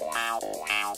Wow, wow.